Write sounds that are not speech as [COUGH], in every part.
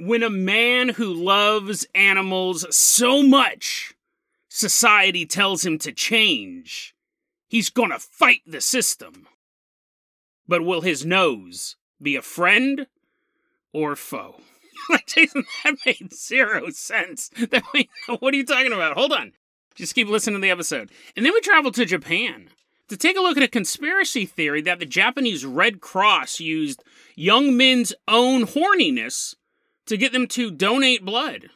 when a man who loves animals so much, society tells him to change, he's gonna fight the system. But will his nose be a friend or foe? [LAUGHS] like, Jason, that made zero sense. [LAUGHS] That made, what are you talking about? Hold on. Just keep listening to the episode. And then we travel to Japan to take a look at a conspiracy theory that the Japanese Red Cross used young men's own horniness to get them to donate blood.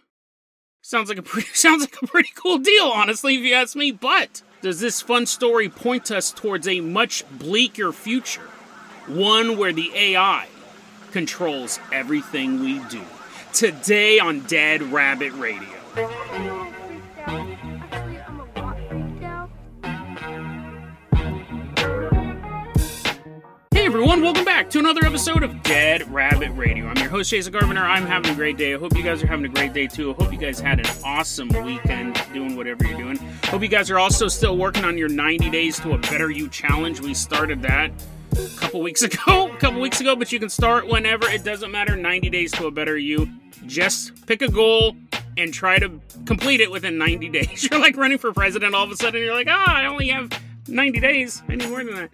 Sounds like a [LAUGHS] pretty sounds like a pretty cool deal, honestly, if you ask me. But does this fun story point us towards a much bleaker future? One where the AI controls everything we do. Today on Dead Rabbit Radio. Everyone, welcome back to another episode of Dead Rabbit Radio. I'm your host, Jason Carpenter. I'm having a great day. I hope you guys are having a great day too. I hope you guys had an awesome weekend doing whatever you're doing. Hope you guys are also still working on your 90 Days to a Better You challenge. We started that a couple weeks [LAUGHS] ago, a couple weeks ago, but you can start whenever. It doesn't matter. 90 Days to a Better You. Just pick a goal and try to complete it within 90 [LAUGHS] days. You're like running for president all of a sudden, you're like, ah, I only have 90 days. I need more than that.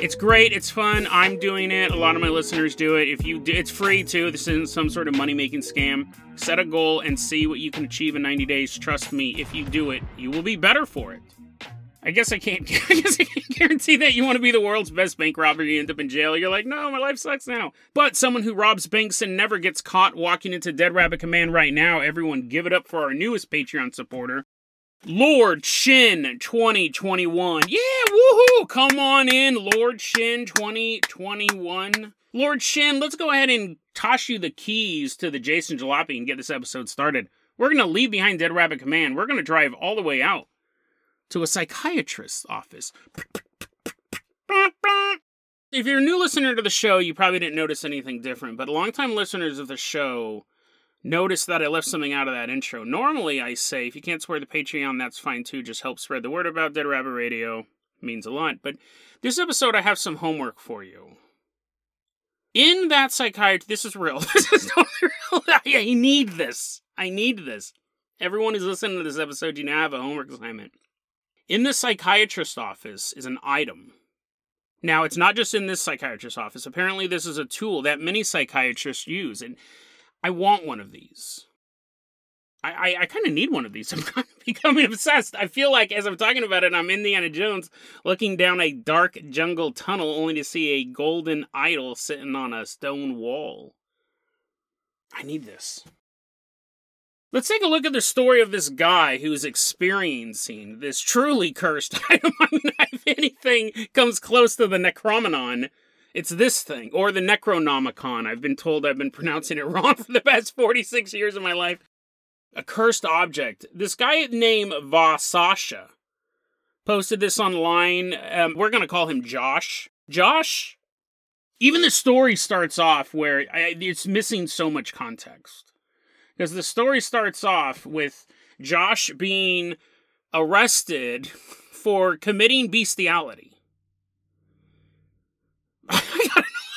It's great. It's fun. I'm doing it. A lot of my listeners do it. If you do, it's free too. This isn't some sort of money making scam. Set a goal and see what you can achieve in 90 days. Trust me, if you do it, you will be better for it. I guess I can't. [LAUGHS] I guess I can't guarantee that you want to be the world's best bank robber. You end up in jail. You're like, no, my life sucks now. But someone who robs banks and never gets caught walking into Dead Rabbit Command right now. Everyone, give it up for our newest Patreon supporter, Lord Shin 2021. Yeah, woohoo! Come on in, Lord Shin 2021. Lord Shin, let's go ahead and toss you the keys to the Jason Jalopy and get this episode started. We're going to leave behind Dead Rabbit Command. We're going to drive all the way out to a psychiatrist's office. If you're a new listener to the show, you probably didn't notice anything different, but longtime listeners of the show notice that I left something out of that intro. Normally, I say if you can't swear the Patreon, that's fine too. Just help spread the word about Dead Rabbit Radio. Means a lot. But this episode, I have some homework for you. In that psychiatrist, this is real. [LAUGHS] This is totally real. [LAUGHS] I need this. I need this. Everyone who's listening to this episode, you now have a homework assignment. In the psychiatrist's office is an item. Now, it's not just in this psychiatrist's office. Apparently, this is a tool that many psychiatrists use, and I want one of these. I, I, I kind of need one of these. [LAUGHS] I'm kind of becoming obsessed. I feel like as I'm talking about it, I'm Indiana Jones looking down a dark jungle tunnel only to see a golden idol sitting on a stone wall. I need this. Let's take a look at the story of this guy who's experiencing this truly cursed [LAUGHS] item. I mean, if anything comes close to the Necromonon, it's this thing, or the Necronomicon. I've been told I've been pronouncing it [LAUGHS] wrong for the past 46 years of my life. A cursed object. This guy named Vasasha posted this online. Um, we're going to call him Josh. Josh, even the story starts off where I, it's missing so much context. Because the story starts off with Josh being arrested [LAUGHS] for committing bestiality. [LAUGHS]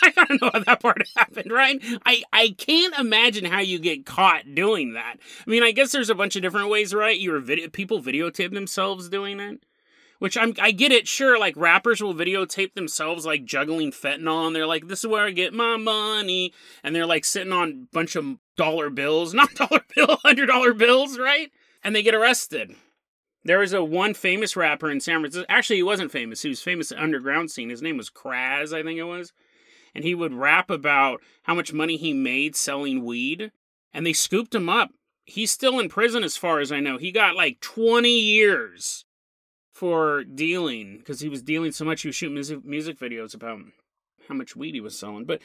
I gotta, know how that part happened, right? I, I can't imagine how you get caught doing that. I mean, I guess there's a bunch of different ways, right? Your video, people videotape themselves doing it. Which I'm, I get it. Sure, like rappers will videotape themselves like juggling fentanyl, and they're like, "This is where I get my money," and they're like sitting on a bunch of dollar bills, [LAUGHS] not dollar bill, hundred dollar bills, right? And they get arrested. There was a one famous rapper in San Francisco. Actually, he wasn't famous. He was famous the underground scene. His name was Kraz, I think it was. And he would rap about how much money he made selling weed. And they scooped him up. He's still in prison, as far as I know. He got like 20 years for dealing because he was dealing so much. He was shooting music, music videos about how much weed he was selling. But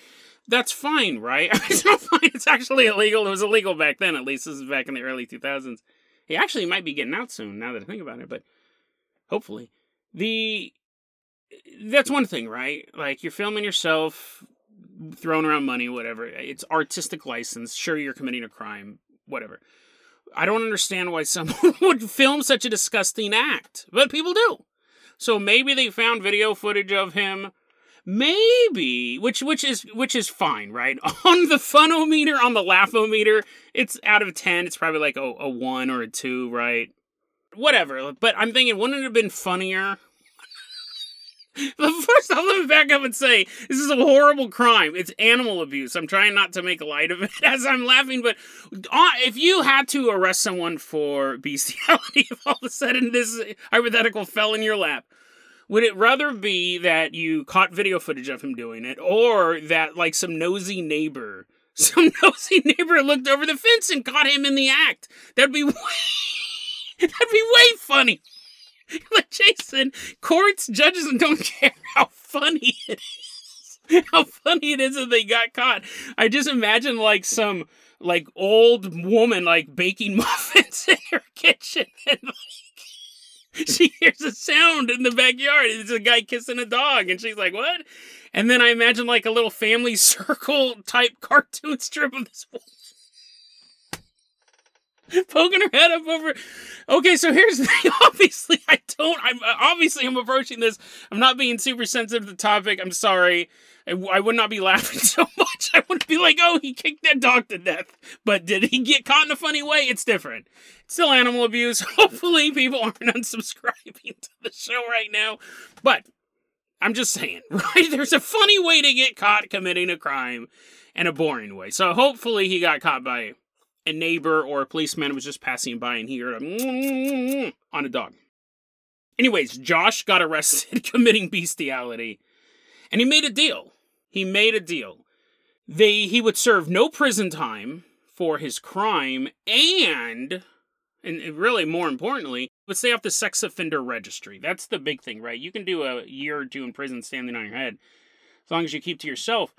that's fine, right? [LAUGHS] it's not fine. It's actually illegal. It was illegal back then, at least. This is back in the early 2000s. He actually might be getting out soon now that I think about it, but hopefully. The that's one thing, right? Like you're filming yourself, throwing around money, whatever. It's artistic license. Sure, you're committing a crime, whatever. I don't understand why [LAUGHS] someone would film such a disgusting act, but people do. So maybe they found video footage of him. Maybe which which is which is fine right? [LAUGHS] On the funometer on the laughometer it's out of 10 it's probably like a, a 1 or a 2 right? Whatever but i'm thinking wouldn't it have been funnier? [LAUGHS] But first i'll let me back up and say this is a horrible crime. It's animal abuse. I'm trying not to make light of it [LAUGHS] as i'm laughing but uh, if you had to arrest someone for bestiality if all of a sudden this hypothetical fell in your lap would it rather be that you caught video footage of him doing it, or that like some nosy neighbor, [LAUGHS] some nosy neighbor looked over the fence and caught him in the act? That'd be [LAUGHS] way, that'd be way funny. [LAUGHS] Like Jason, courts, judges don't care how funny it is. How funny it is that they got caught. I just imagine like some like old woman like baking muffins in her kitchen and like [LAUGHS] she hears a sound in the backyard. It's a guy kissing a dog, and she's like, "What?" And then I imagine like a little family [LAUGHS] circle type cartoon strip of this woman [LAUGHS] poking her head up over. Okay, so here's [LAUGHS] the thing. Obviously, I don't. I'm uh, obviously I'm approaching this. I'm not being super sensitive to the topic. I'm sorry. I, I would not be [LAUGHS] laughing so much. I wouldn't be like, oh, he kicked that dog to death. But did he get caught in a funny way? It's different. Still animal abuse. Hopefully, people aren't unsubscribing to the show right now. But I'm just saying, right? There's a funny way to get caught committing a crime and a boring way. So hopefully, he got caught by a neighbor or a policeman was just passing by and he heard a on a dog. Anyways, Josh got arrested [LAUGHS] committing bestiality and he made a deal. He made a deal. They he would serve no prison time for his crime and and really more importantly, would stay off the sex offender registry. That's the big thing, right? You can do a year or two in prison standing on your head as long as you keep to yourself.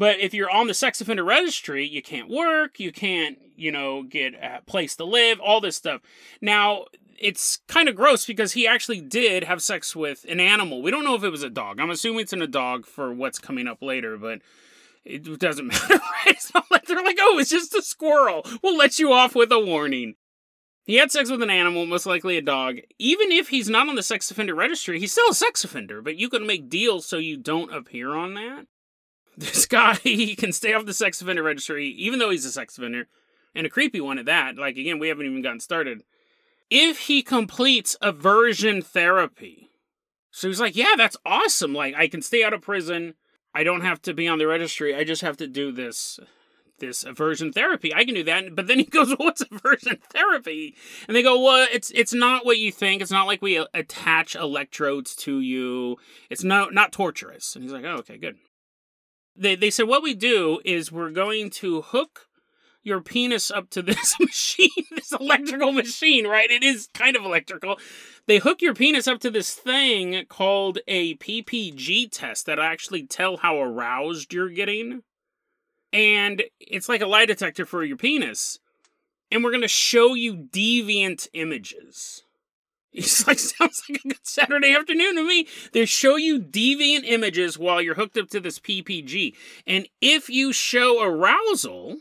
But if you're on the sex offender registry, you can't work, you can't, you know, get a place to live, all this stuff. Now, it's kind of gross because he actually did have sex with an animal. We don't know if it was a dog. I'm assuming it's in a dog for what's coming up later, but it doesn't [LAUGHS] matter? It's not like they're like, oh, it's just a squirrel. We'll let you off with a warning. He had sex with an animal, most likely a dog. Even if he's not on the sex offender registry, he's still a sex offender, but you can make deals so you don't appear on that. This guy, [LAUGHS] he can stay off the sex offender registry, even though he's a sex offender, and a creepy one at that. Like, again, we haven't even gotten started. If he completes aversion therapy. So he's like, yeah, that's awesome. Like, I can stay out of prison. I don't have to be on the registry. I just have to do this this aversion therapy. I can do that. But then he [LAUGHS] goes, well, "What's aversion therapy?" And they go, "Well, it's it's not what you think. It's not like we attach electrodes to you. It's not not torturous." And he's like, "Oh, okay, good." They they said what we do is we're going to hook your penis up to this [LAUGHS] machine, this electrical machine, right? It is kind of electrical. They hook your penis up to this thing called a PPG test that actually tell how aroused you're getting. And it's like a lie detector for your penis. And we're going to show you deviant images. [LAUGHS] He's like, sounds like a good Saturday afternoon to me. They show you deviant images while you're hooked up to this PPG. And if you show arousal,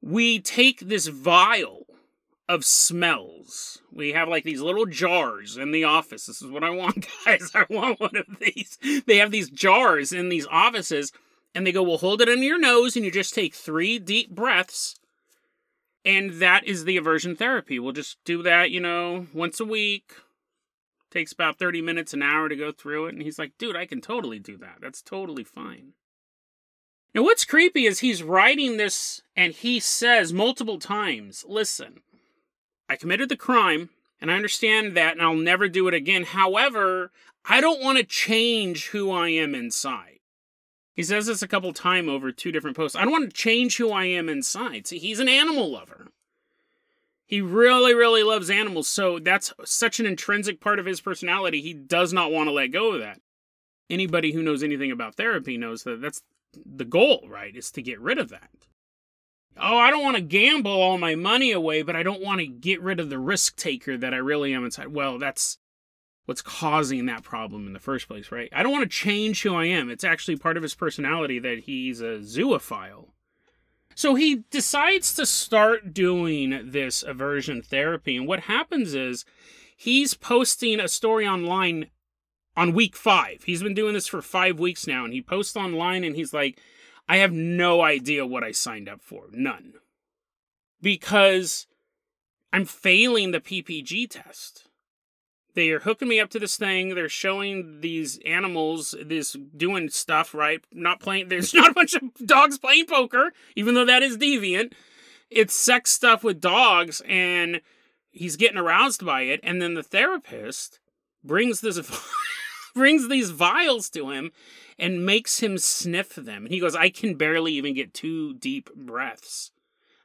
we take this vial of smells. We have like these little jars in the office. This is what I want, [LAUGHS] guys. I want one of these. They have these jars in these offices, and they go, We'll hold it under your nose, and you just take three deep breaths and that is the aversion therapy. We'll just do that, you know, once a week. Takes about 30 minutes, an hour to go through it. And he's like, dude, I can totally do that. That's totally fine. Now, what's creepy is he's writing this and he says multiple times, listen, I committed the crime and I understand that and I'll never do it again. However, I don't want to change who I am inside. He says this a couple times over two different posts. I don't want to change who I am inside. See, he's an animal lover. He really, really loves animals, so that's such an intrinsic part of his personality. He does not want to let go of that. Anybody who knows anything about therapy knows that that's the goal, right? Is to get rid of that. Oh, I don't want to gamble all my money away, but I don't want to get rid of the risk taker that I really am inside. Well, that's what's causing that problem in the first place, right? I don't want to change who I am. It's actually part of his personality that he's a zoophile. So he decides to start doing this aversion therapy. And what happens is he's posting a story online on week five. He's been doing this for five weeks now, and he posts online and he's like, I have no idea what I signed up for. None. Because I'm failing the PPG test. They are hooking me up to this thing. They're showing these animals this doing stuff, right? Not playing there's [LAUGHS] not a bunch of dogs playing poker, even though that is deviant. It's sex stuff with dogs and he's getting aroused by it and then the therapist brings this [LAUGHS] brings these vials to him and makes him sniff them. And he goes, I can barely even get two deep breaths.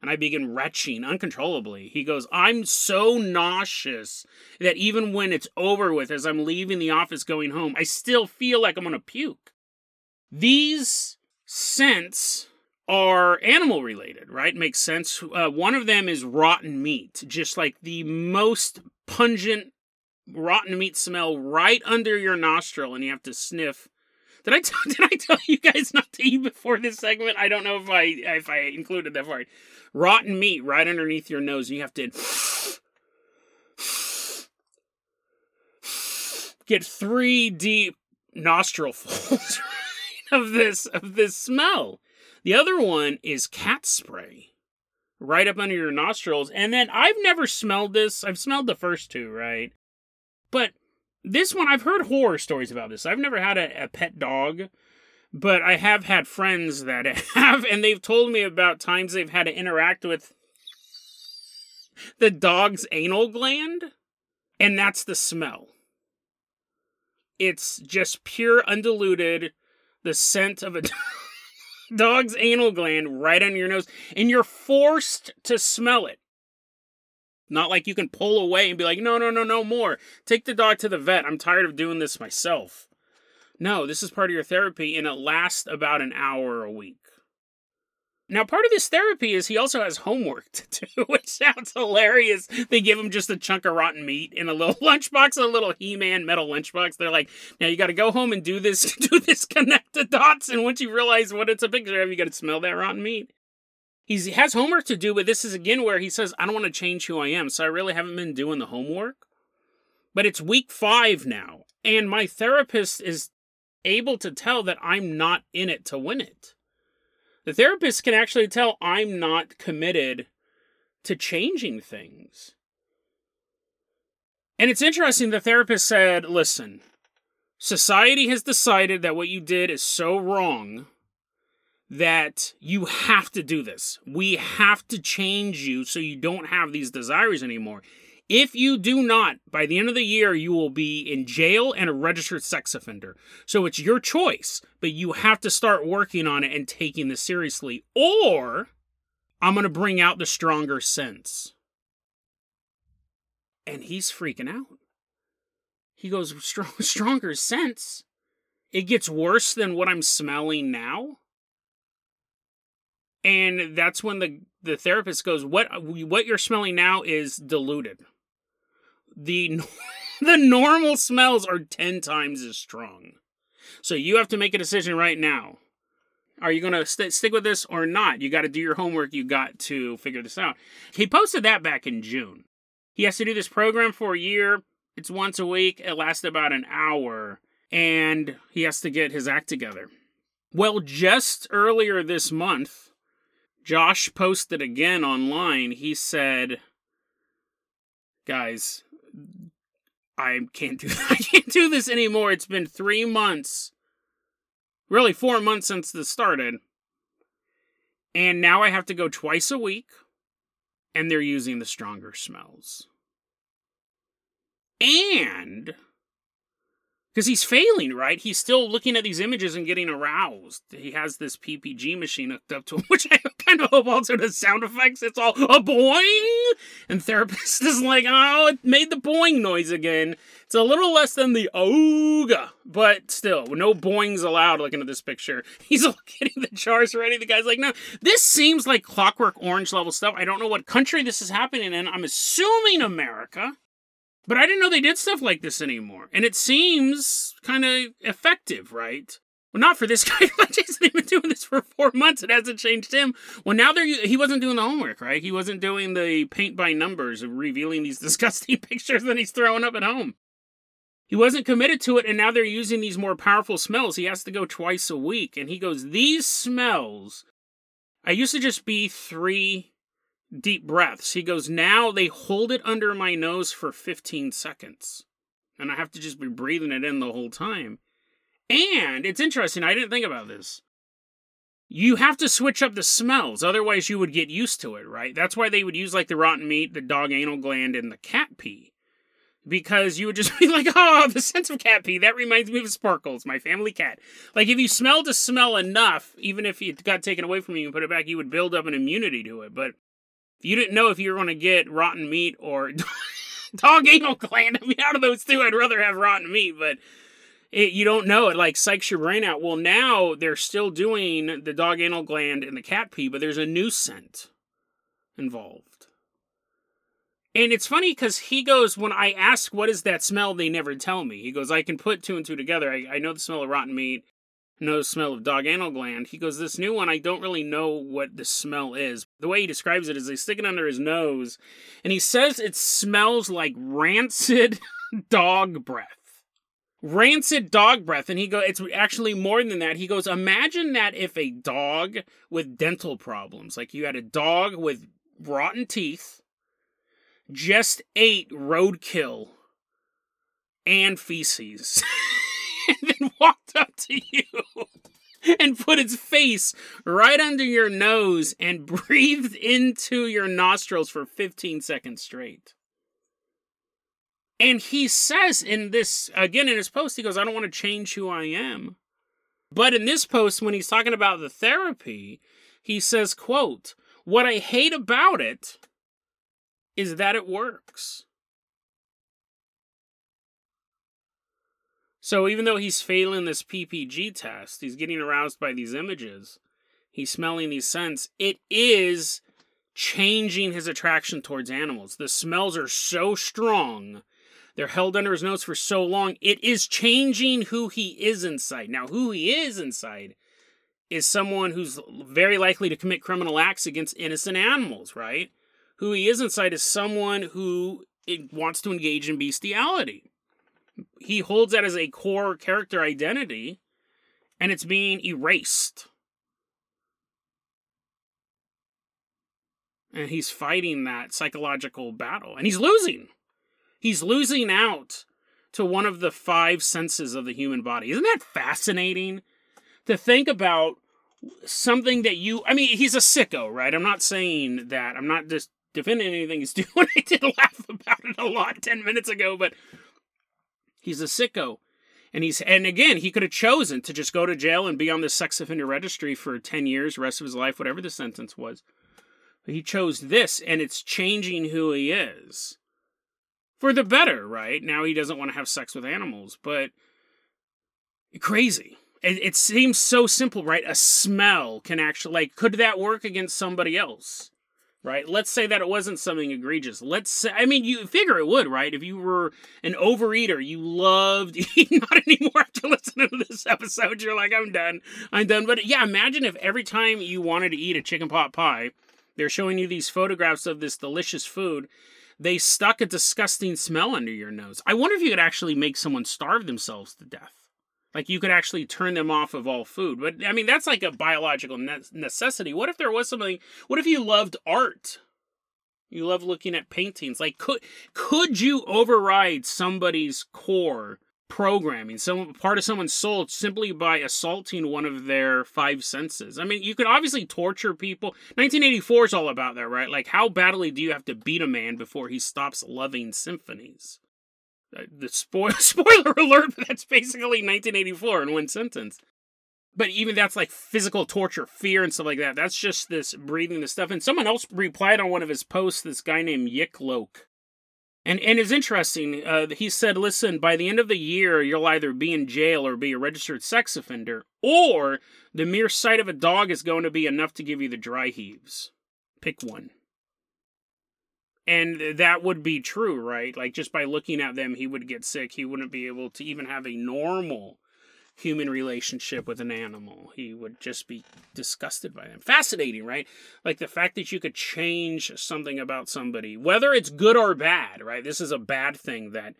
And I begin retching uncontrollably. He goes, I'm so nauseous that even when it's over with, as I'm leaving the office going home, I still feel like I'm gonna puke. These scents are animal related, right? Makes sense. Uh, one of them is rotten meat, just like the most pungent rotten meat smell right under your nostril, and you have to sniff. Did I, t- [LAUGHS] did I tell you guys not to eat before this segment? I don't know if I if I included that part. Rotten meat right underneath your nose. You have to [SIGHS] get three deep nostrilfuls [LAUGHS] of this of this smell. The other one is cat spray right up under your nostrils. And then I've never smelled this. I've smelled the first two, right? But this one, I've heard horror stories about this. I've never had a, a pet dog, but I have had friends that [LAUGHS] have, and they've told me about times they've had to interact with the dog's anal gland, and that's the smell. It's just pure, undiluted, the scent of a [LAUGHS] dog's anal gland right on your nose, and you're forced to smell it. Not like you can pull away and be like, no, no, no, no more. Take the dog to the vet. I'm tired of doing this myself. No, this is part of your therapy, and it lasts about an hour a week. Now, part of this therapy is he also has homework [LAUGHS] to do, which sounds hilarious. They give him just a chunk of rotten meat in a little [LAUGHS] lunchbox, a little He-Man metal lunchbox. They're like, now you got to go home and do this, [LAUGHS] do this, connect the dots, and once you realize what it's a picture of, you got to smell that rotten meat he has homework to do, but this is again where he says, I don't want to change who I am. So I really haven't been doing the homework. But it's week five now, and my therapist is able to tell that I'm not in it to win it. The therapist can actually tell I'm not committed to changing things. And it's interesting, the therapist said, listen, society has decided that what you did is so wrong that you have to do this. We have to change you so you don't have these desires anymore. If you do not, by the end of the year, you will be in jail and a registered sex offender. So it's your choice, but you have to start working on it and taking this seriously, or I'm going to bring out the stronger sense. And he's freaking out. He goes, [LAUGHS] Stronger sense? It gets worse than what I'm smelling now? And that's when the the therapist goes what what you're smelling now is diluted. The [LAUGHS] the normal smells are 10 times as strong. So you have to make a decision right now. Are you going to st- stick with this or not? You got to do your homework. You got to figure this out. He posted that back in june. He has to do this program for a year. It's once a week. It lasts about an hour. And he has to get his act together. Well just earlier this month Josh posted again online. He said, "Guys, I can't do [LAUGHS] I can't do this anymore. It's been 3 months. Really 4 months since this started. And now I have to go twice a week and they're using the stronger smells." And because he's failing, right? He's still looking at these images and getting aroused. He has this PPG machine hooked up to him, [LAUGHS] which I kind of hope also does sound effects. It's all a boing, and therapist [LAUGHS] is like, "Oh, it made the boing noise again." It's a little less than the ooga, but still, no boings allowed. Looking at this picture, [LAUGHS] he's all getting the jars ready. The guy's like, "No, this seems like Clockwork Orange level stuff. I don't know what country this is happening in. I'm assuming America." But I didn't know they did stuff like this anymore. And it seems kind of effective, right? Well, not for this [LAUGHS] guy. He's been doing this for four months. It hasn't changed him. Well, now they're he wasn't doing the homework, right? He wasn't doing the paint by numbers of revealing these [LAUGHS] disgusting pictures that he's throwing up at home. he wasn't committed to it, and now they're using these more powerful smells. He has to go twice a week, and he goes, These smells, I used to just be three deep breaths. He goes, Now they hold it under my nose for 15 seconds, and I have to just be breathing it in the whole time. And it's interesting, I didn't think about this. You have to switch up the smells, otherwise, you would get used to it, right? That's why they would use like the rotten meat, the dog anal gland, and the cat pee because you would just [LAUGHS] be like, oh, the scent of cat pee. That reminds me of Sparkles, my family cat. Like, if you smelled a smell enough, even if it got taken away from you and put it back, you would build up an immunity to it. But if you didn't know if you were going to get rotten meat or [LAUGHS] dog anal gland. I mean, out of those two, I'd rather have rotten meat, but it, you don't know. It like psychs your brain out. Well, now they're still doing the dog anal gland and the cat pee, but there's a new scent involved. And it's funny because he goes, when I ask what is that smell, they never tell me. He goes, I can put two and two together. I, I know the smell of rotten meat, I know the smell of dog anal gland. He goes, this new one, I don't really know what the smell is. The way he describes it is they stick it under his nose, and he says it smells like rancid [LAUGHS] dog breath. Rancid dog breath. And he goes, it's actually more than that. He goes, imagine that if a dog with dental problems, like you had a dog with rotten teeth, just ate roadkill and feces [LAUGHS] and then walked up to you and put its face right under your nose and [LAUGHS] breathed into your nostrils for 15 seconds straight. And he says in this, again in his post, he goes, I don't want to change who I am. But in this post, when he's talking about the therapy, he says, quote, What I hate about it is that it works. So even though he's failing this PPG test, he's getting aroused by these images, he's smelling these scents, it is changing his attraction towards animals. The smells are so strong. They're held under his nose for so long. It is changing who he is inside. Now, who he is inside is someone who's very likely to commit criminal acts against innocent animals, right? who he is inside is someone who wants to engage in bestiality. He holds that as a core character identity, and it's being erased. And he's fighting that psychological battle, and he's losing. He's losing out to one of the five senses of the human body. Isn't that fascinating? To think about something that you I mean he's a sicko, right? I'm not saying that. I'm not just defending anything he's [LAUGHS] doing. I did laugh about it a lot 10 minutes ago, but he's a sicko. And he's and again, he could have chosen to just go to jail and be on the sex offender registry for 10 years, rest of his life, whatever the sentence was. But he chose this, and it's changing who he is. For the better, right? Now he doesn't want to have sex with animals, but crazy. It, it seems so simple, right? A smell can actually like could that work against somebody else? right? Let's say that it wasn't something egregious. Let's say, I mean, you figure it would, right? If you were an overeater, you loved [LAUGHS] not anymore after listening to this episode, you're like, I'm done, I'm done. But yeah, imagine if every time you wanted to eat a chicken pot pie, they're showing you these photographs of this delicious food. They stuck a disgusting smell under your nose. I wonder if you could actually make someone starve themselves to death. Like you could actually turn them off of all food. But I mean, that's like a biological ne- necessity. What if there was something? What if you loved art? You love looking at paintings. Like could could you override somebody's core programming, some part of someone's soul simply by assaulting one of their five senses? I mean, you could obviously torture people. 1984 is all about that, right? Like how badly do you have to beat a man before he stops loving symphonies? Uh, the spoil [LAUGHS] spoiler alert, but that's basically 1984 in one sentence. But even that's like physical torture, fear, and stuff like that. That's just this breathing the stuff. And someone else replied on one of his posts, this guy named Yiklok. And and it's interesting. Uh, he said, "Listen, by the end of the year, you'll either be in jail or be a registered sex offender, or the mere sight of a dog is going to be enough to give you the dry heaves. Pick one." And that would be true, right? Like just by looking at them, he would get sick. He wouldn't be able to even have a normal human relationship with an animal. He would just be disgusted by them. Fascinating, right? Like the fact that you could change something about somebody, whether it's good or bad, right? This is a bad thing that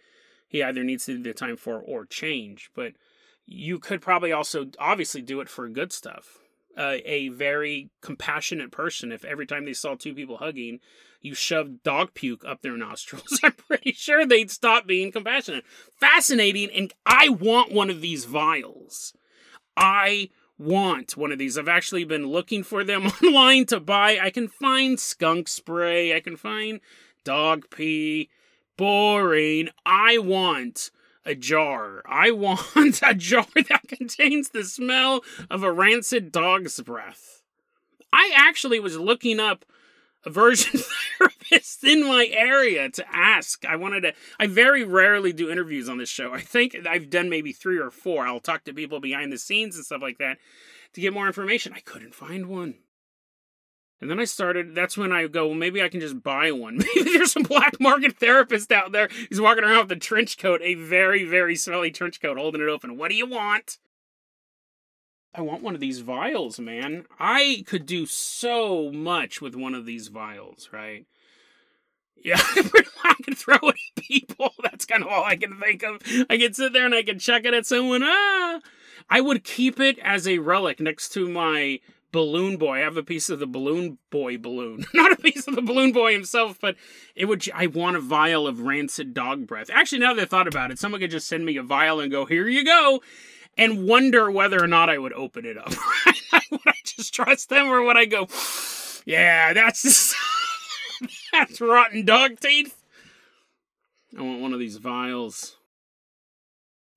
he either needs to do the time for or change. But you could probably also obviously do it for good stuff. A very compassionate person, if every time they saw two people hugging, you shoved dog puke up their [LAUGHS] nostrils, I'm pretty sure they'd stop being compassionate. Fascinating, and I want one of these vials. I want one of these. I've actually been looking for them [LAUGHS] online to buy. I can find skunk spray, I can find dog pee. Boring. I want a jar. I want [LAUGHS] a jar that contains the smell of a rancid dog's breath. I actually was looking up aversion [LAUGHS] therapists in my area to ask. I wanted to, I very rarely do interviews on this show. I think I've done maybe three or four. I'll talk to people behind the scenes and stuff like that to get more information. I couldn't find one. And then I started, that's when I go, well, maybe I can just buy one. [LAUGHS] Maybe there's some black market therapist out there who's walking around with a trench coat, a very, very smelly trench coat, holding it open. What do you want? I want one of these vials, man. I could do so much with one of these vials, right? Yeah, [LAUGHS] I can throw it at people. [LAUGHS] That's kind of all I can think of. I can sit there and I can chuck it at someone. Ah, I would keep it as a relic next to my balloon boy. I have a piece of the balloon boy balloon. [LAUGHS] Not a piece of the balloon boy himself, but it would I want a vial of rancid dog breath. Actually, now that I thought about it, someone could just send me a vial and go, here you go. And wonder whether or not I would open it up. [LAUGHS] would I just trust them or would I go, yeah, that's [LAUGHS] that's rotten dog teeth? I want one of these vials.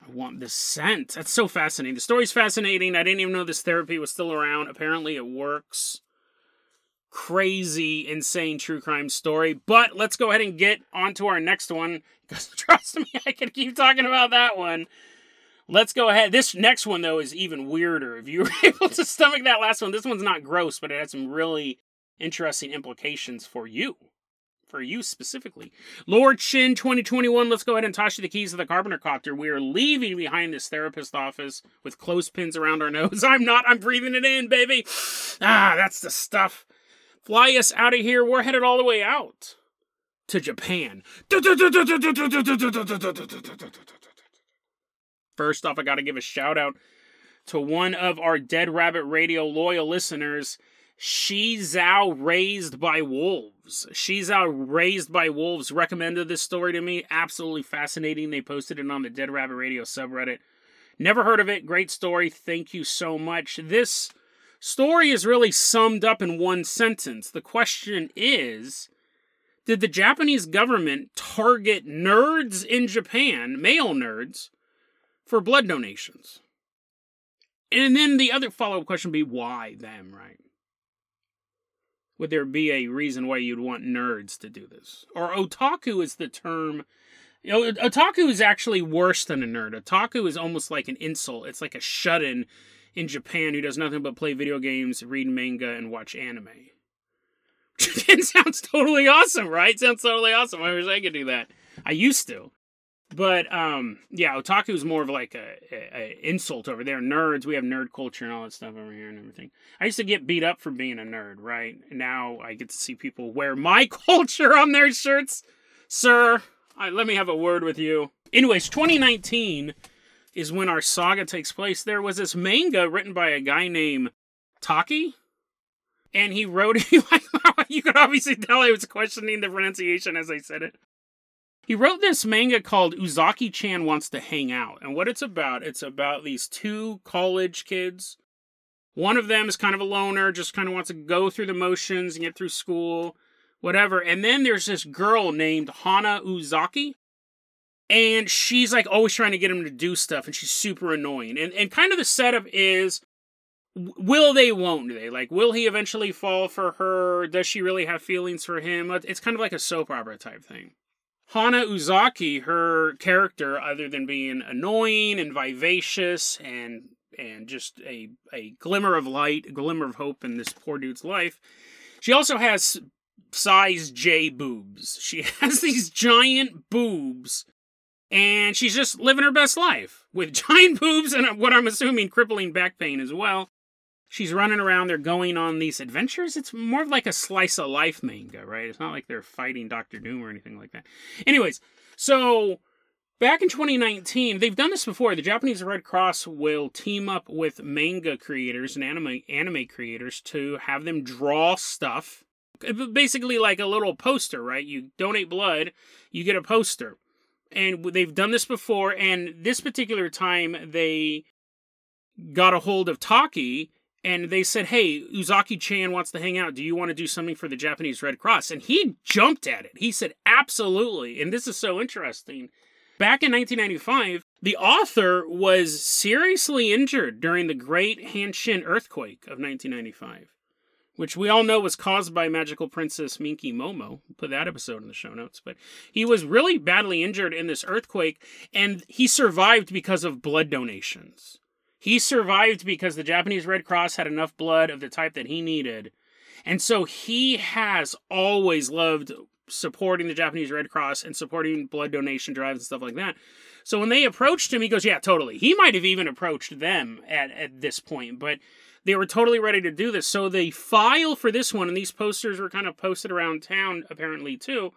I want the scent. That's so fascinating. The story's fascinating. I didn't even know this therapy was still around. Apparently, it works. Crazy, insane true crime story. But let's go ahead and get on to our next one. [LAUGHS] Because trust me, I can keep talking about that one. Let's go ahead. This next one, though, is even weirder. If you [LAUGHS] were able to stomach that last one, this one's not gross, but it has some really interesting implications for you for you specifically. Lord Shin 2021, let's go ahead and toss you the keys of the Carpenter Copter. We are leaving behind this therapist office with clothespins around our [LAUGHS] nose. I'm not, I'm breathing it in, baby. [SIGHS] Ah, that's the stuff. Fly us out of here. We're headed all the way out to Japan. First off, I got to give a shout out to one of our Dead Rabbit Radio loyal listeners. Shizao Raised by Wolves. Shizao Raised by Wolves recommended this story to me. Absolutely fascinating. They posted it on the Dead Rabbit Radio subreddit. Never heard of it. Great story. Thank you so much. This story is really summed up in one sentence. The question is Did the Japanese government target nerds in Japan, male nerds, for blood donations? And then the other follow up question would be why them, right? Would there be a reason why you'd want nerds to do this? Or otaku is the term. You know, otaku is actually worse than a nerd. Otaku is almost like an insult. It's like a shut in in Japan who does nothing but play video games, read manga, and watch anime. [LAUGHS] it sounds totally awesome, right? Sounds totally awesome. I wish I could do that. I used to. But um, yeah, otaku is more of like a, a, a, insult over there. Nerds, we have nerd culture and all that stuff over here and everything. I used to get beat up for being a nerd, right? now I get to see people wear my [LAUGHS] culture on their shirts. Sir, I, let me have a word with you. Anyways, 2019 is when our saga takes place. There was this manga written by a guy named Taki, and he wrote [LAUGHS] it you could obviously tell I was questioning the pronunciation as I said it. He wrote this manga called Uzaki Chan Wants to Hang Out. And what it's about, it's about these two college kids. One of them is kind of a loner, just kind of wants to go through the motions and get through school, whatever. And then there's this girl named Hana Uzaki. And she's like always trying to get him to do stuff, and she's super annoying. And and kind of the setup is will they won't they like will he eventually fall for her does she really have feelings for him it's kind of like a soap opera type thing Hana Uzaki, her character, other than being annoying and vivacious and and just a a glimmer of light, a glimmer of hope in this poor dude's life, she also has size J boobs. [LAUGHS] She has these giant boobs, and she's just living her best life with [LAUGHS] giant boobs and what I'm assuming crippling back pain as well she's running around. They're going on these adventures. It's more like a slice of life manga, right? It's not like they're fighting Doctor Doom or anything like that. Anyways, so Back in 2019, they've done this before. The Japanese Red Cross will team up with manga creators and anime anime creators to have them draw stuff. Uh, basically, like a little poster, right? You donate blood, you get a poster. And they've done this before, and this particular time they got a hold of Taki and they said, Hey, Uzaki Chan wants to hang out. Do you want to do something for the Japanese Red Cross? And he jumped at it. He said, Absolutely. And this is so interesting. Back in 1995, the author was seriously injured during the Great Hanshin earthquake of 1995, which we all know was caused by magical princess Minky Momo. put that episode in the show notes. But he was really badly injured in this earthquake, and he survived because of blood donations. He survived because the Japanese Red Cross had enough blood of the type that he needed. And so he has always loved supporting the Japanese Red Cross and supporting blood donation drives and stuff like that. So when they approached him, he goes, Yeah, totally. He might have even approached them at, at this point, but they were totally ready to do this. So the file for this one, and these posters were kind of posted around town apparently too,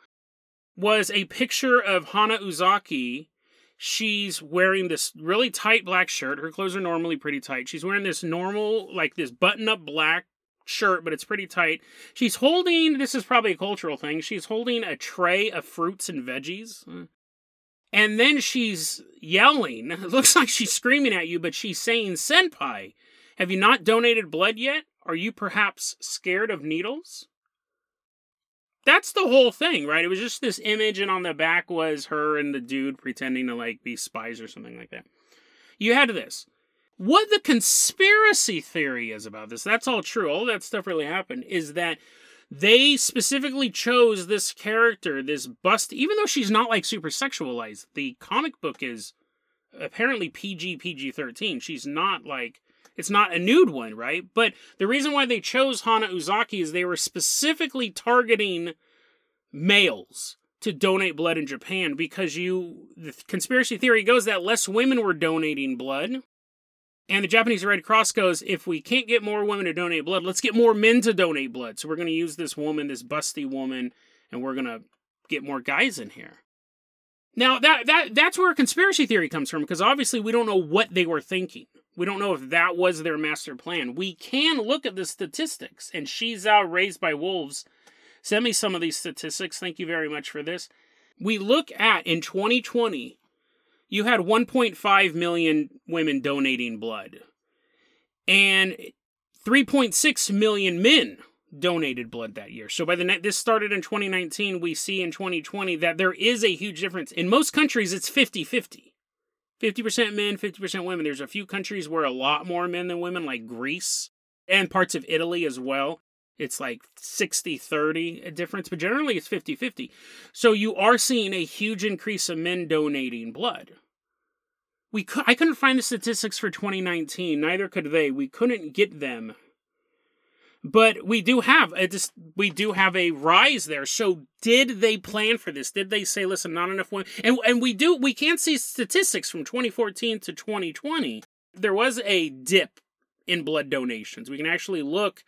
was a picture of Hana Uzaki she's wearing this really tight black shirt. Her clothes are normally pretty tight. She's wearing this normal, like this button up black shirt, but it's pretty tight. She's holding, this is probably a cultural thing, she's holding a tray of fruits and veggies. And then she's yelling. It [LAUGHS] looks like she's screaming at you, but she's saying, Senpai, have you not donated blood yet? Are you perhaps scared of needles? That's the whole thing, right? It was just this image, and on the back was her and the dude pretending to like be spies or something like that. You had this. What the conspiracy theory is about this, that's all true. All that stuff really happened, is that they specifically chose this character, this bust, even though she's not like super sexualized. The comic book is apparently PG PG 13. She's not like it's not a nude one, right? But the reason why they chose Hana Uzaki is they were specifically targeting males to donate blood in Japan because you the conspiracy theory goes that less women were donating blood. And the Japanese Red Cross goes, if we can't get more women to donate blood, let's get more men to donate blood. So we're going to use this woman, this busty woman, and we're going to get more guys in here. Now that that that's where a conspiracy theory comes from because obviously we don't know what they were thinking. We don't know if that was their master plan. We can look at the statistics, and Shizao raised by wolves. Send me some of these statistics. Thank you very much for this. We look at in 2020, you had 1.5 million women donating blood, and 3.6 million men donated blood that year. So by the net, this started in 2019. We see in 2020 that there is a huge difference. In most countries, it's 50 50. 50% men, 50% women. There's a few countries where a lot more men than women, like Greece and parts of Italy as well. It's like 60 30 difference, but generally it's 50 50. So you are seeing a huge increase of men donating blood. We could, I couldn't find the statistics for 2019, neither could they. We couldn't get them but we do have a just we do have a rise there. So did they plan for this? Did they say, listen, not enough women? And and we do we can't see statistics from 2014 to 2020. There was a dip in blood donations. We can actually look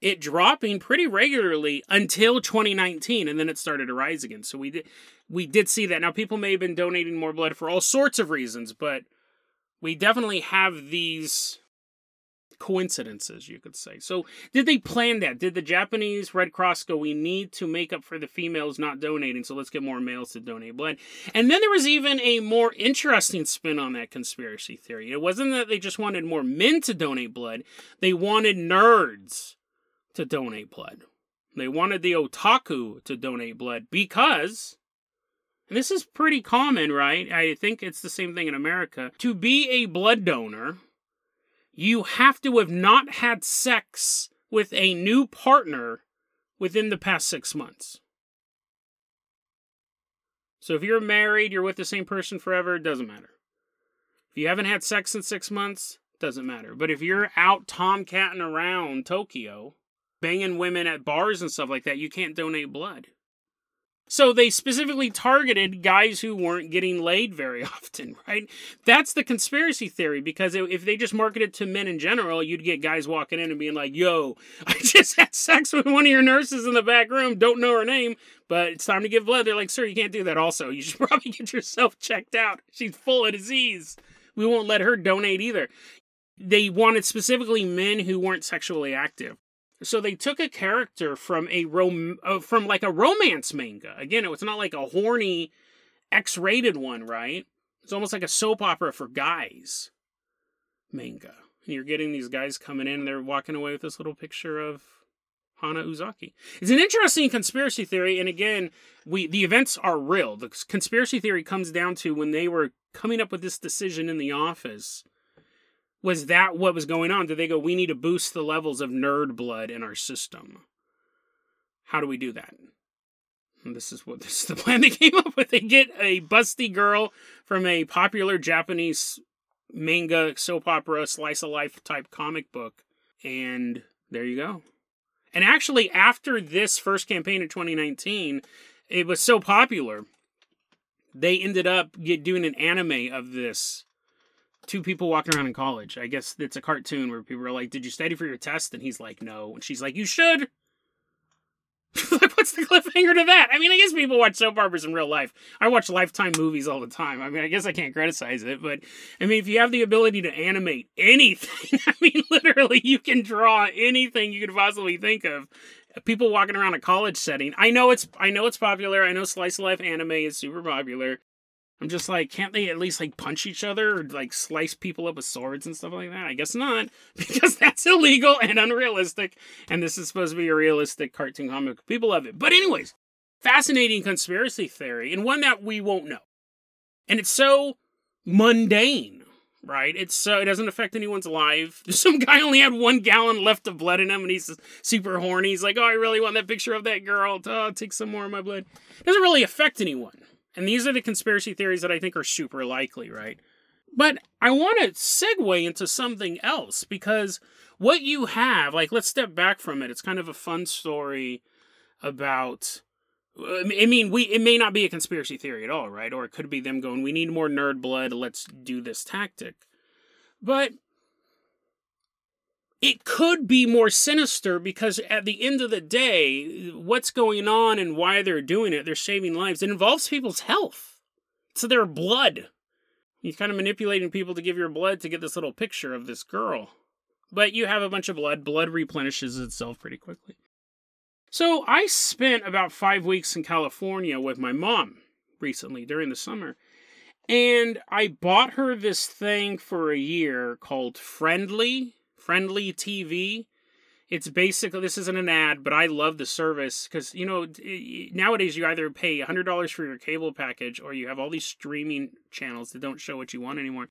it dropping pretty regularly until 2019 and then it started to rise again. So we did we did see that. Now people may have been donating more blood for all sorts of reasons, but we definitely have these coincidences, you could say. So, did they plan that? Did the Japanese Red Cross go, we need to make up for the females not donating, so let's get more males to donate blood? And then there was even a more interesting spin on that conspiracy theory. It wasn't that they just wanted more men to donate blood, they wanted nerds to donate blood. They wanted the otaku to donate blood because. And this is pretty common, right? I think it's the same thing in America. To be a blood donor, you have to have not had sex with a new partner within the past six months. So if you're married, you're with the same person forever, it doesn't matter. If you haven't had sex in six months, it doesn't matter. But if you're out tomcatting around Tokyo, banging women at bars and stuff like that, you can't donate blood. So they specifically targeted guys who weren't getting laid very [LAUGHS] often, right? That's the conspiracy theory because if they just marketed to men in general, you'd get guys walking in and being like, yo, [LAUGHS] I just had sex with one of your nurses in the back room, don't know her name, but it's time to give blood. They're like, sir, you can't do that also. You should [LAUGHS] probably get yourself checked out. She's full of disease. We won't let her donate either. They wanted specifically men who weren't sexually active. So they took a character from a rom- uh, from like a romance manga. Again, it was not like a horny X-rated one, right? It's almost like a soap opera for guys manga. And you're getting these guys coming in and they're walking away with this little picture of Hana Uzaki. It's an interesting conspiracy theory, and again, we the events are real. The conspiracy theory comes down to when they were coming up with this decision in the office was that what was going on? Did they go, we need to boost the levels of nerd blood in our system? How do we do that? And this is what [LAUGHS] this is the plan they came up with. They get a busty girl from a popular Japanese manga soap opera slice of life type comic book, and there you go. And actually, after this first campaign in 2019, it was so popular, they ended up doing an anime of this two people walking around in college. I guess it's a cartoon where people are like, "Did you study for your test?" And he's like, "No." And she's like, "You should." [LAUGHS] like, what's the cliffhanger to that? I mean, I guess people watch soap operas in real life. I watch Lifetime movies all the time. I mean, I guess I can't criticize it, but I mean, if you have the ability to animate [LAUGHS] anything, I mean, literally, you can draw anything you could possibly think of. People walking around a college setting. I know it's I know it's popular. I know slice of life anime is super popular. I'm just like, can't they at least like punch each other or like slice people up with swords and stuff like that? I guess not, [LAUGHS] because that's illegal and unrealistic. And this is supposed to be a realistic cartoon comic. People love it. But, anyways, fascinating conspiracy theory and one that we won't know. And it's so mundane, right? It's so it doesn't affect anyone's life. [LAUGHS] Some guy only had one gallon left of blood in him and he's super horny. He's like, oh, I really want that picture of that girl. Oh, take some more of my blood. It doesn't really affect anyone and these are the conspiracy theories that I think are super likely, right? But I want to segue into something else because what you have, like, let's step back from it. It's kind of a fun story about. I mean, we it may not be a conspiracy theory at all, right? Or it could be them going, "We need more nerd blood. Let's do this tactic." But it could be more sinister because at the end of the day, what's going on and why they're doing it, they're saving lives. It involves people's health. It's their blood. You're kind of manipulating people to give your blood to get this little picture of this girl. But you have a bunch of blood. Blood replenishes itself pretty quickly. So I spent about five weeks in California with my mom recently during the summer. And I bought her this thing for a year called Frndly Frndly TV. It's basically this isn't an ad, but I love the service because you know nowadays you either pay hundred dollars for your cable package or you have all these streaming channels that don't show what you want anymore.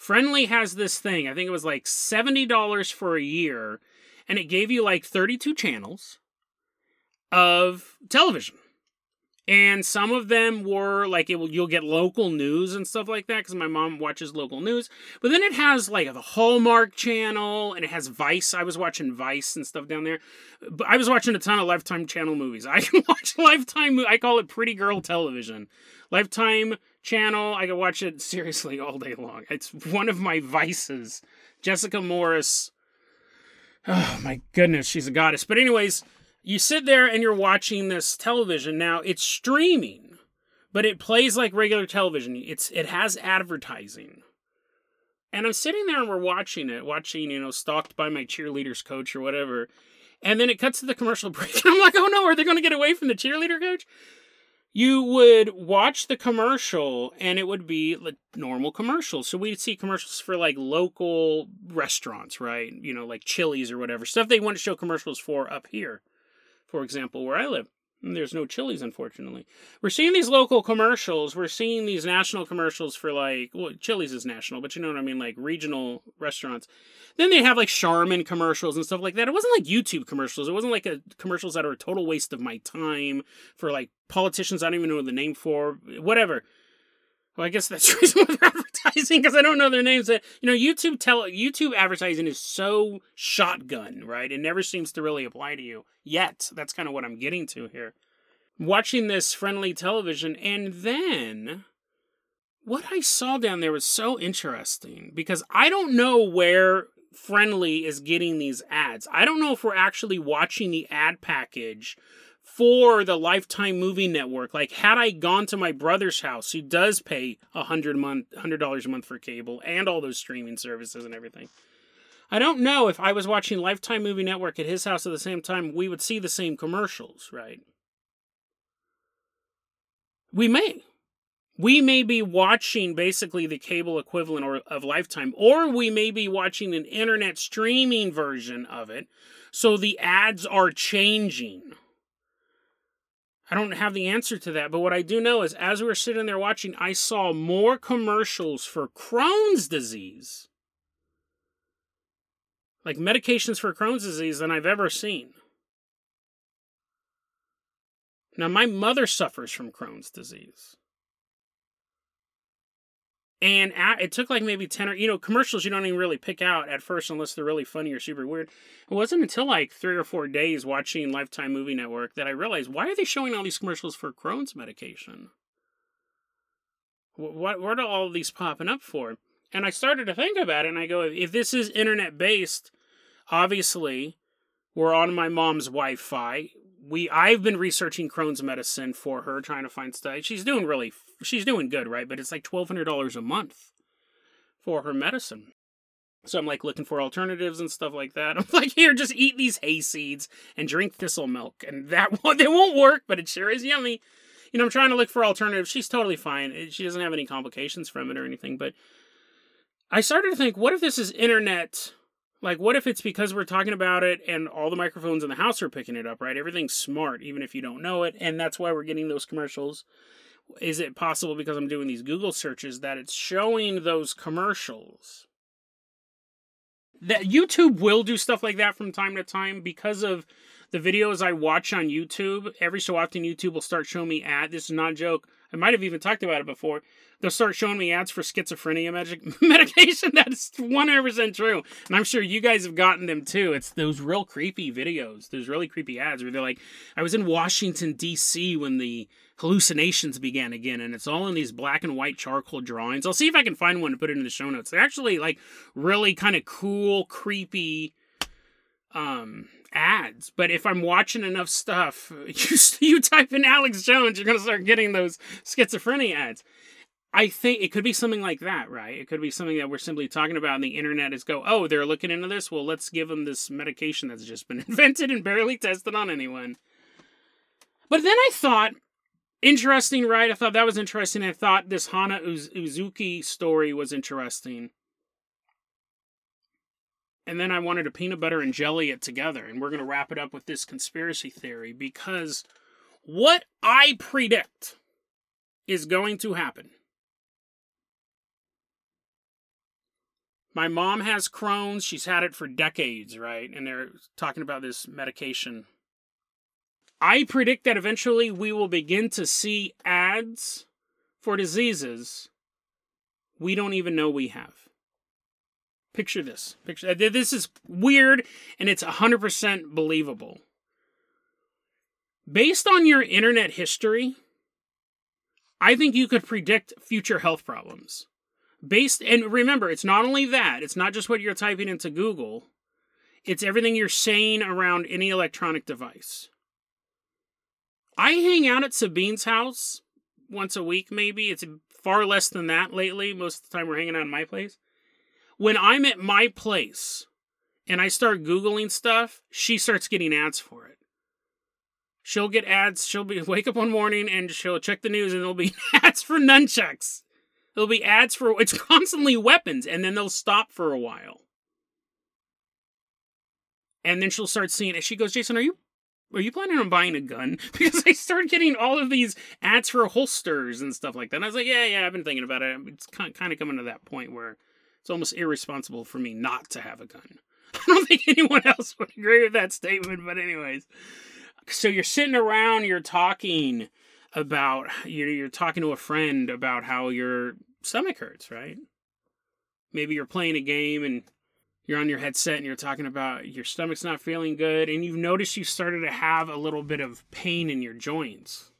Frndly has this thing. I think it was like seventy dollars for a year, and it gave you like thirty-two channels of television and some of them were like it will you'll get local news and stuff like that because my mom watches local news. But then it has like the hallmark channel and it has vice. I was watching vice and stuff down there. But i was watching a ton of lifetime channel movies. [LAUGHS] I can watch lifetime i call it pretty girl television. Lifetime channel i can watch it seriously all day long. It's one of my vices. Jessica morris. Oh my goodness she's a goddess. But anyways you sit there and you're watching this television. Now it's streaming, but it plays like regular television. It's it has advertising. And I'm sitting there and we're watching it, watching, you know, stalked by my cheerleaders coach or whatever. And then it cuts to the commercial [LAUGHS] break. And I'm like, oh no, are they going to get away from the cheerleader coach? You would watch the commercial and it would be like normal commercials. So we'd see commercials for like local restaurants, right? You know, like Chili's or whatever. Stuff they want to show commercials for up here for example, where I live. There's no Chili's, unfortunately. We're seeing these local commercials. We're seeing these national commercials for like, well, Chili's is national, but you know what I mean, like regional restaurants. Then they have like Charmin commercials and stuff like that. It wasn't like YouTube commercials. It wasn't like a commercials that are a total waste of my time for like politicians I don't even know the name for, whatever. Well, I guess that's the reason why advertising because I don't know their names. Uh, you know, YouTube tell YouTube advertising is so shotgun, right? It never seems to really apply to you yet. That's kind of what I'm getting to here. watching this friendly television, and then what I saw down there was so interesting because I don't know where Frndly is getting these ads. I don't know if we're actually watching the ad package for the Lifetime Movie Network. Like, had I gone to my brother's house, who does pay a hundred month, hundred dollars a month for cable and all those streaming services and everything, I don't know if I was watching Lifetime Movie Network at his house at the same time, we would see the same commercials, right? We may. We may be watching basically the cable equivalent or, of Lifetime, or we may be watching an internet streaming version of it. So the ads are changing. I don't have the answer to that, but what I do know is as we were sitting there watching, I saw more commercials for Crohn's disease like medications for Crohn's disease than I've ever seen. Now, my mother suffers from Crohn's disease. And it took like maybe 10 or, you know, commercials you don't even really pick out at first unless they're really funny or super weird. It wasn't until like three or four days watching Lifetime Movie Network that I realized why are they showing all these commercials for Crohn's medication? What, what are all these popping up for? And I started to think about it and I go, if this is internet based, obviously we're on my mom's Wi-Fi. We I've been researching Crohn's medicine for her, trying to find stuff. She's doing really she's doing good, right? But it's like twelve hundred dollars a month for her medicine. So I'm like looking for alternatives and stuff like that. [LAUGHS] I'm like, here, just eat these hay seeds and drink thistle milk, and that [LAUGHS] they won't work, but it sure is yummy. You know, I'm trying to look for alternatives. She's totally fine. She doesn't have any complications from it or anything. But I started to think, what if this is internet like, what if it's because we're talking about it and all the microphones in the house are picking it up, right? Everything's smart, even if you don't know it, and that's why we're getting those commercials. Is it possible because I'm doing these Google searches that it's showing those commercials? That YouTube will do stuff like that from time to time because of the videos I watch on YouTube. Every so often, YouTube will start showing me ad. This is not a joke. I might have even talked about it before they'll start showing me ads for schizophrenia magic [LAUGHS] medication. That is 100% true. And I'm sure you guys have gotten them too. It's those real creepy videos, those really creepy ads where they're like, I was in Washington, D.C. when the hallucinations began again, and it's all in these black and white charcoal drawings. I'll see if I can find one to put it in the show notes. They're actually like really kind of cool, creepy um ads. But if I'm watching enough stuff, [LAUGHS] you, you type in Alex Jones, you're going to start getting those schizophrenia ads. I think it could be something like that, right? It could be something that we're simply talking about, and the internet is go, oh, they're looking into this. Well, let's give them this medication that's just been [LAUGHS] invented and barely tested on anyone. But then I thought, interesting, right? I thought that was interesting. I thought this Hana Uz- Uzaki story was interesting. And then I wanted to peanut butter and jelly it together. And we're going to wrap it up with this conspiracy theory because what I predict is going to happen My mom has Crohn's. She's had it for decades, right? And they're talking about this medication. I predict that eventually we will begin to see ads for diseases we don't even know we have. Picture this. Picture this is weird and it's 100% believable. Based on your internet history, I think you could predict future health problems. Based and remember it's not only that it's not just what you're typing into google it's everything you're saying around any electronic device. I hang out at sabine's house once a week maybe. It's far less than that lately. Most of the time we're hanging out in my place when i'm at my place and i start googling stuff she starts getting ads for it she'll get ads she'll be [LAUGHS] wake up one morning and she'll check the news and there'll be [LAUGHS] ads for nunchucks There'll be ads for it's constantly weapons, and then they'll stop for a while. And then she'll start seeing it. She goes, Jason, are you are you planning on buying a gun? [LAUGHS] Because I started getting all of these ads for holsters and stuff like that. And I was like, yeah, yeah, I've been thinking about it. It's kind of coming to that point where it's almost irresponsible for me not to have a gun. [LAUGHS] I don't think anyone else would agree with that statement, but anyways. So you're sitting around, you're talking about you're, you're talking to a friend about how your stomach hurts, right? Maybe you're playing a game and you're on your headset and you're talking about your stomach's not feeling good and you've noticed you started to have a little bit of pain in your joints.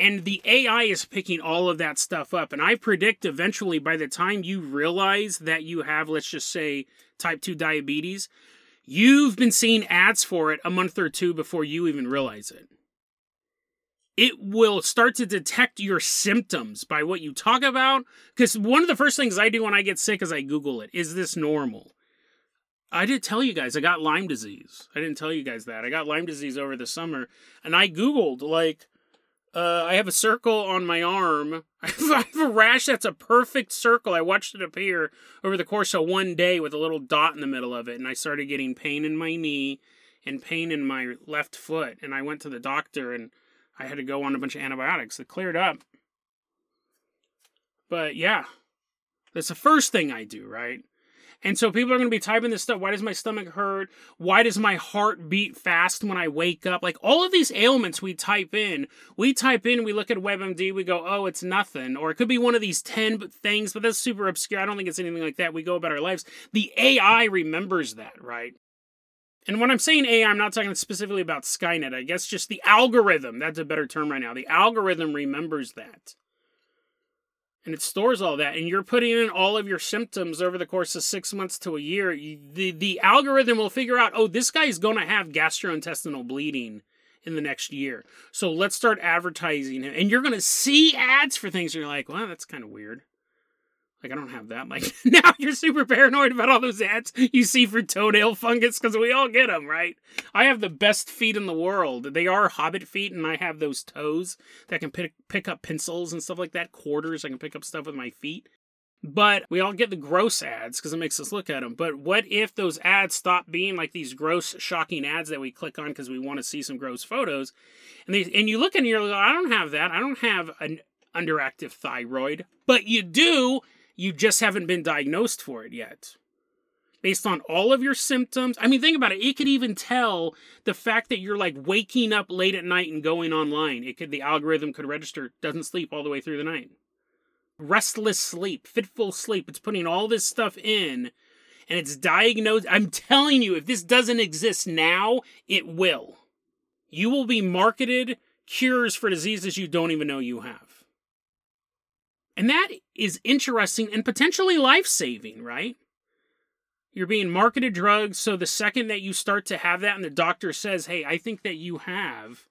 And the AI is picking all of that stuff up. And I predict eventually by the time you realize that you have, let's just say, type 2 diabetes, you've been seeing ads for it a month or two before you even realize it. It will start to detect your symptoms by what you talk about. Because one of the first things I do when I get sick is I Google it. Is this normal? I did tell you guys I got Lyme disease. I didn't tell you guys that. I got Lyme disease over the summer, and I Googled, like, uh, I have a circle on my arm. [LAUGHS] I have a rash that's a perfect circle. I watched it appear over the course of one day with a little dot in the middle of it, and I started getting pain in my knee and pain in my left foot. And I went to the doctor, and I had to go on a bunch of antibiotics. It cleared up. But yeah, that's the first thing I do, right? And so people are going to be typing this stuff. Why does my stomach hurt? Why does my heart beat fast when I wake up? Like all of these ailments we type in, we type in, we look at WebMD, we go, oh, it's nothing. Or it could be one of these 10 things, but that's super obscure. I don't think it's anything like that. We go about our lives. The AI remembers that, right? And when I'm saying AI, I'm not talking specifically about Skynet. I guess just the algorithm. That's a better term right now. The algorithm remembers that and it stores all that and you're putting in all of your symptoms over the course of six months to a year you, the, the algorithm will figure out oh this guy's going to have gastrointestinal bleeding in the next year. So let's start advertising him. And you're going to see ads for things. You're like well that's kind of weird like I don't have that. Like [LAUGHS] now you're super paranoid about all those ads you see for toenail fungus because we all get them, right? I have the best feet in the world. They are hobbit feet, and I have those toes that can pick pick up pencils and stuff like that. Quarters, I can pick up stuff with my feet. But we all get the gross ads because it makes us look at them. But what if those ads stop being like these gross, shocking ads that we click on because we want to see some gross photos? And they and you look and you're like, I don't have that. I don't have an underactive thyroid, but you do you just haven't been diagnosed for it yet. Based on all of your symptoms. I mean, think about it. It could even tell the fact that you're like waking up late at night and going online. It could the algorithm could register doesn't sleep all the way through the night. Restless sleep, fitful sleep. It's putting all this stuff in and it's diagnosed. I'm telling you, if this doesn't exist now, it will. You will be marketed cures for diseases you don't even know you have. And that is interesting and potentially life saving, right? You're being marketed drugs, so the second that you start to have that and the doctor says, hey, I think that you have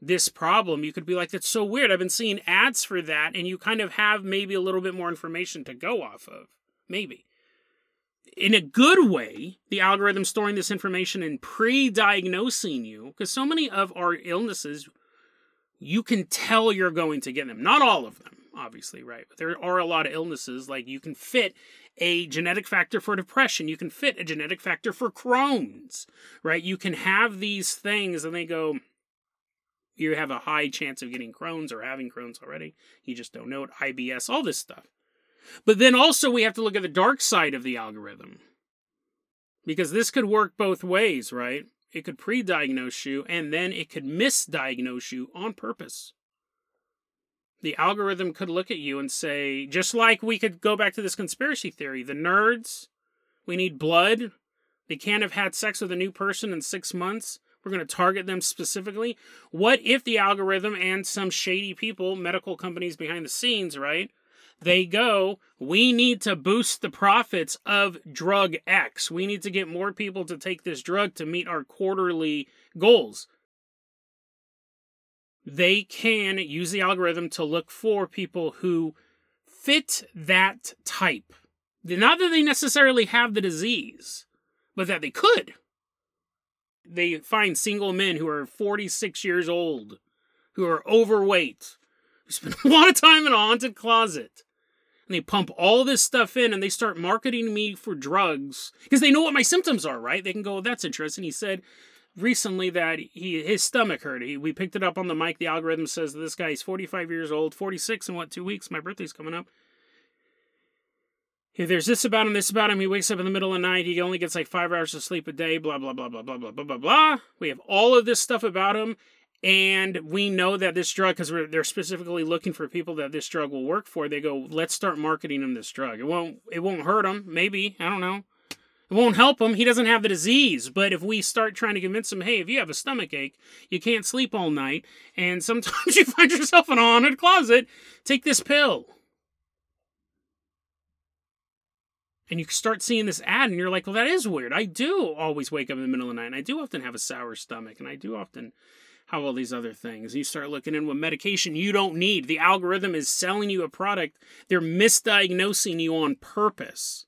this problem, you could be like, that's so weird. I've been seeing ads for that, and you kind of have maybe a little bit more information to go off of. Maybe. In a good way, the algorithm storing this information and pre diagnosing you, because so many of our illnesses, you can tell you're going to get them. Not all of them obviously, right? But there are a lot of illnesses, like you can fit a genetic factor for depression, you can fit a genetic factor for Crohn's, right? You can have these things and they go, you have a high chance of getting Crohn's or having Crohn's already. You just don't know it. IBS, all this stuff. But then also, we have to look at the dark side of the algorithm. Because this could work both ways, right? It could pre diagnose you and then it could misdiagnose you on purpose the algorithm could look at you and say, just like we could go back to this conspiracy theory, the nerds, we need blood. They can't have had sex with a new person in six months. We're going to target them specifically. What if the algorithm and some shady people, medical companies behind the scenes, right? They go, we need to boost the profits of drug X. We need to get more people to take this drug to meet our quarterly goals they can use the algorithm to look for people who fit that type. Not that they necessarily have the disease, but that they could. They find single men who are 46 years old, who are overweight, who spend [LAUGHS] a lot of time in a haunted closet. And they pump all this stuff in and they start marketing me for drugs because they know what my symptoms are, right? They can go, that's interesting. He said, recently that he his stomach hurt. He, we picked it up on the mic. The algorithm says this guy is 45 years old, 46 in what two weeks? My birthday's coming up. If there's this about him, this about him, he wakes up in the middle of the night. He only gets like five hours of sleep a day. Blah blah blah blah blah blah blah blah blah. We have all of this stuff about him, and we know that this drug because they're specifically looking for people that this drug will work for. They go, let's start marketing him this drug. It won't it won't hurt him. Maybe I don't know. It won't help him. He doesn't have the disease. But if we start trying to convince him, hey, if you have a stomach ache, you can't sleep all night, and sometimes [LAUGHS] you find yourself in a haunted closet, take this pill. And you start seeing this ad, and you're like, well, that is weird. I do always wake up in the middle of the night, and I do often have a sour stomach, and I do often have all these other things. And You start looking into a medication you don't need. The algorithm is selling you a product, they're misdiagnosing you on purpose.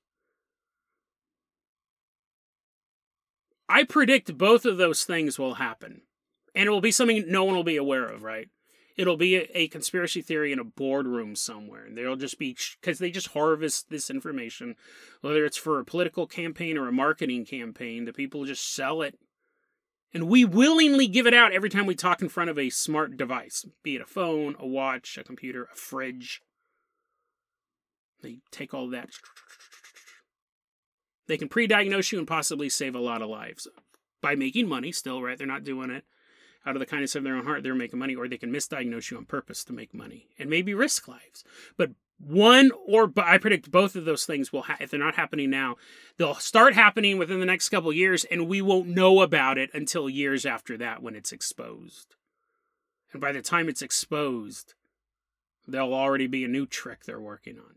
I predict both of those things will happen. And it will be something no one will be aware of, right? It'll be a, a conspiracy theory in a boardroom somewhere. And they'll just be, because they just harvest this information, whether it's for a political campaign or a marketing campaign, the people just sell it. And we willingly give it out every time we talk in front of a smart device, be it a phone, a watch, a computer, a fridge. They take all that they can pre diagnose you and possibly save a lot of lives by making money still, right? They're not doing it out of the kindness of their own heart. They're making money, or they can misdiagnose you on purpose to make money and maybe risk lives. But one or I predict both of those things will, ha- if they're not happening now, they'll start happening within the next couple years, and we won't know about it until years after that when it's exposed. And by the time it's exposed, there'll already be a new trick they're working on.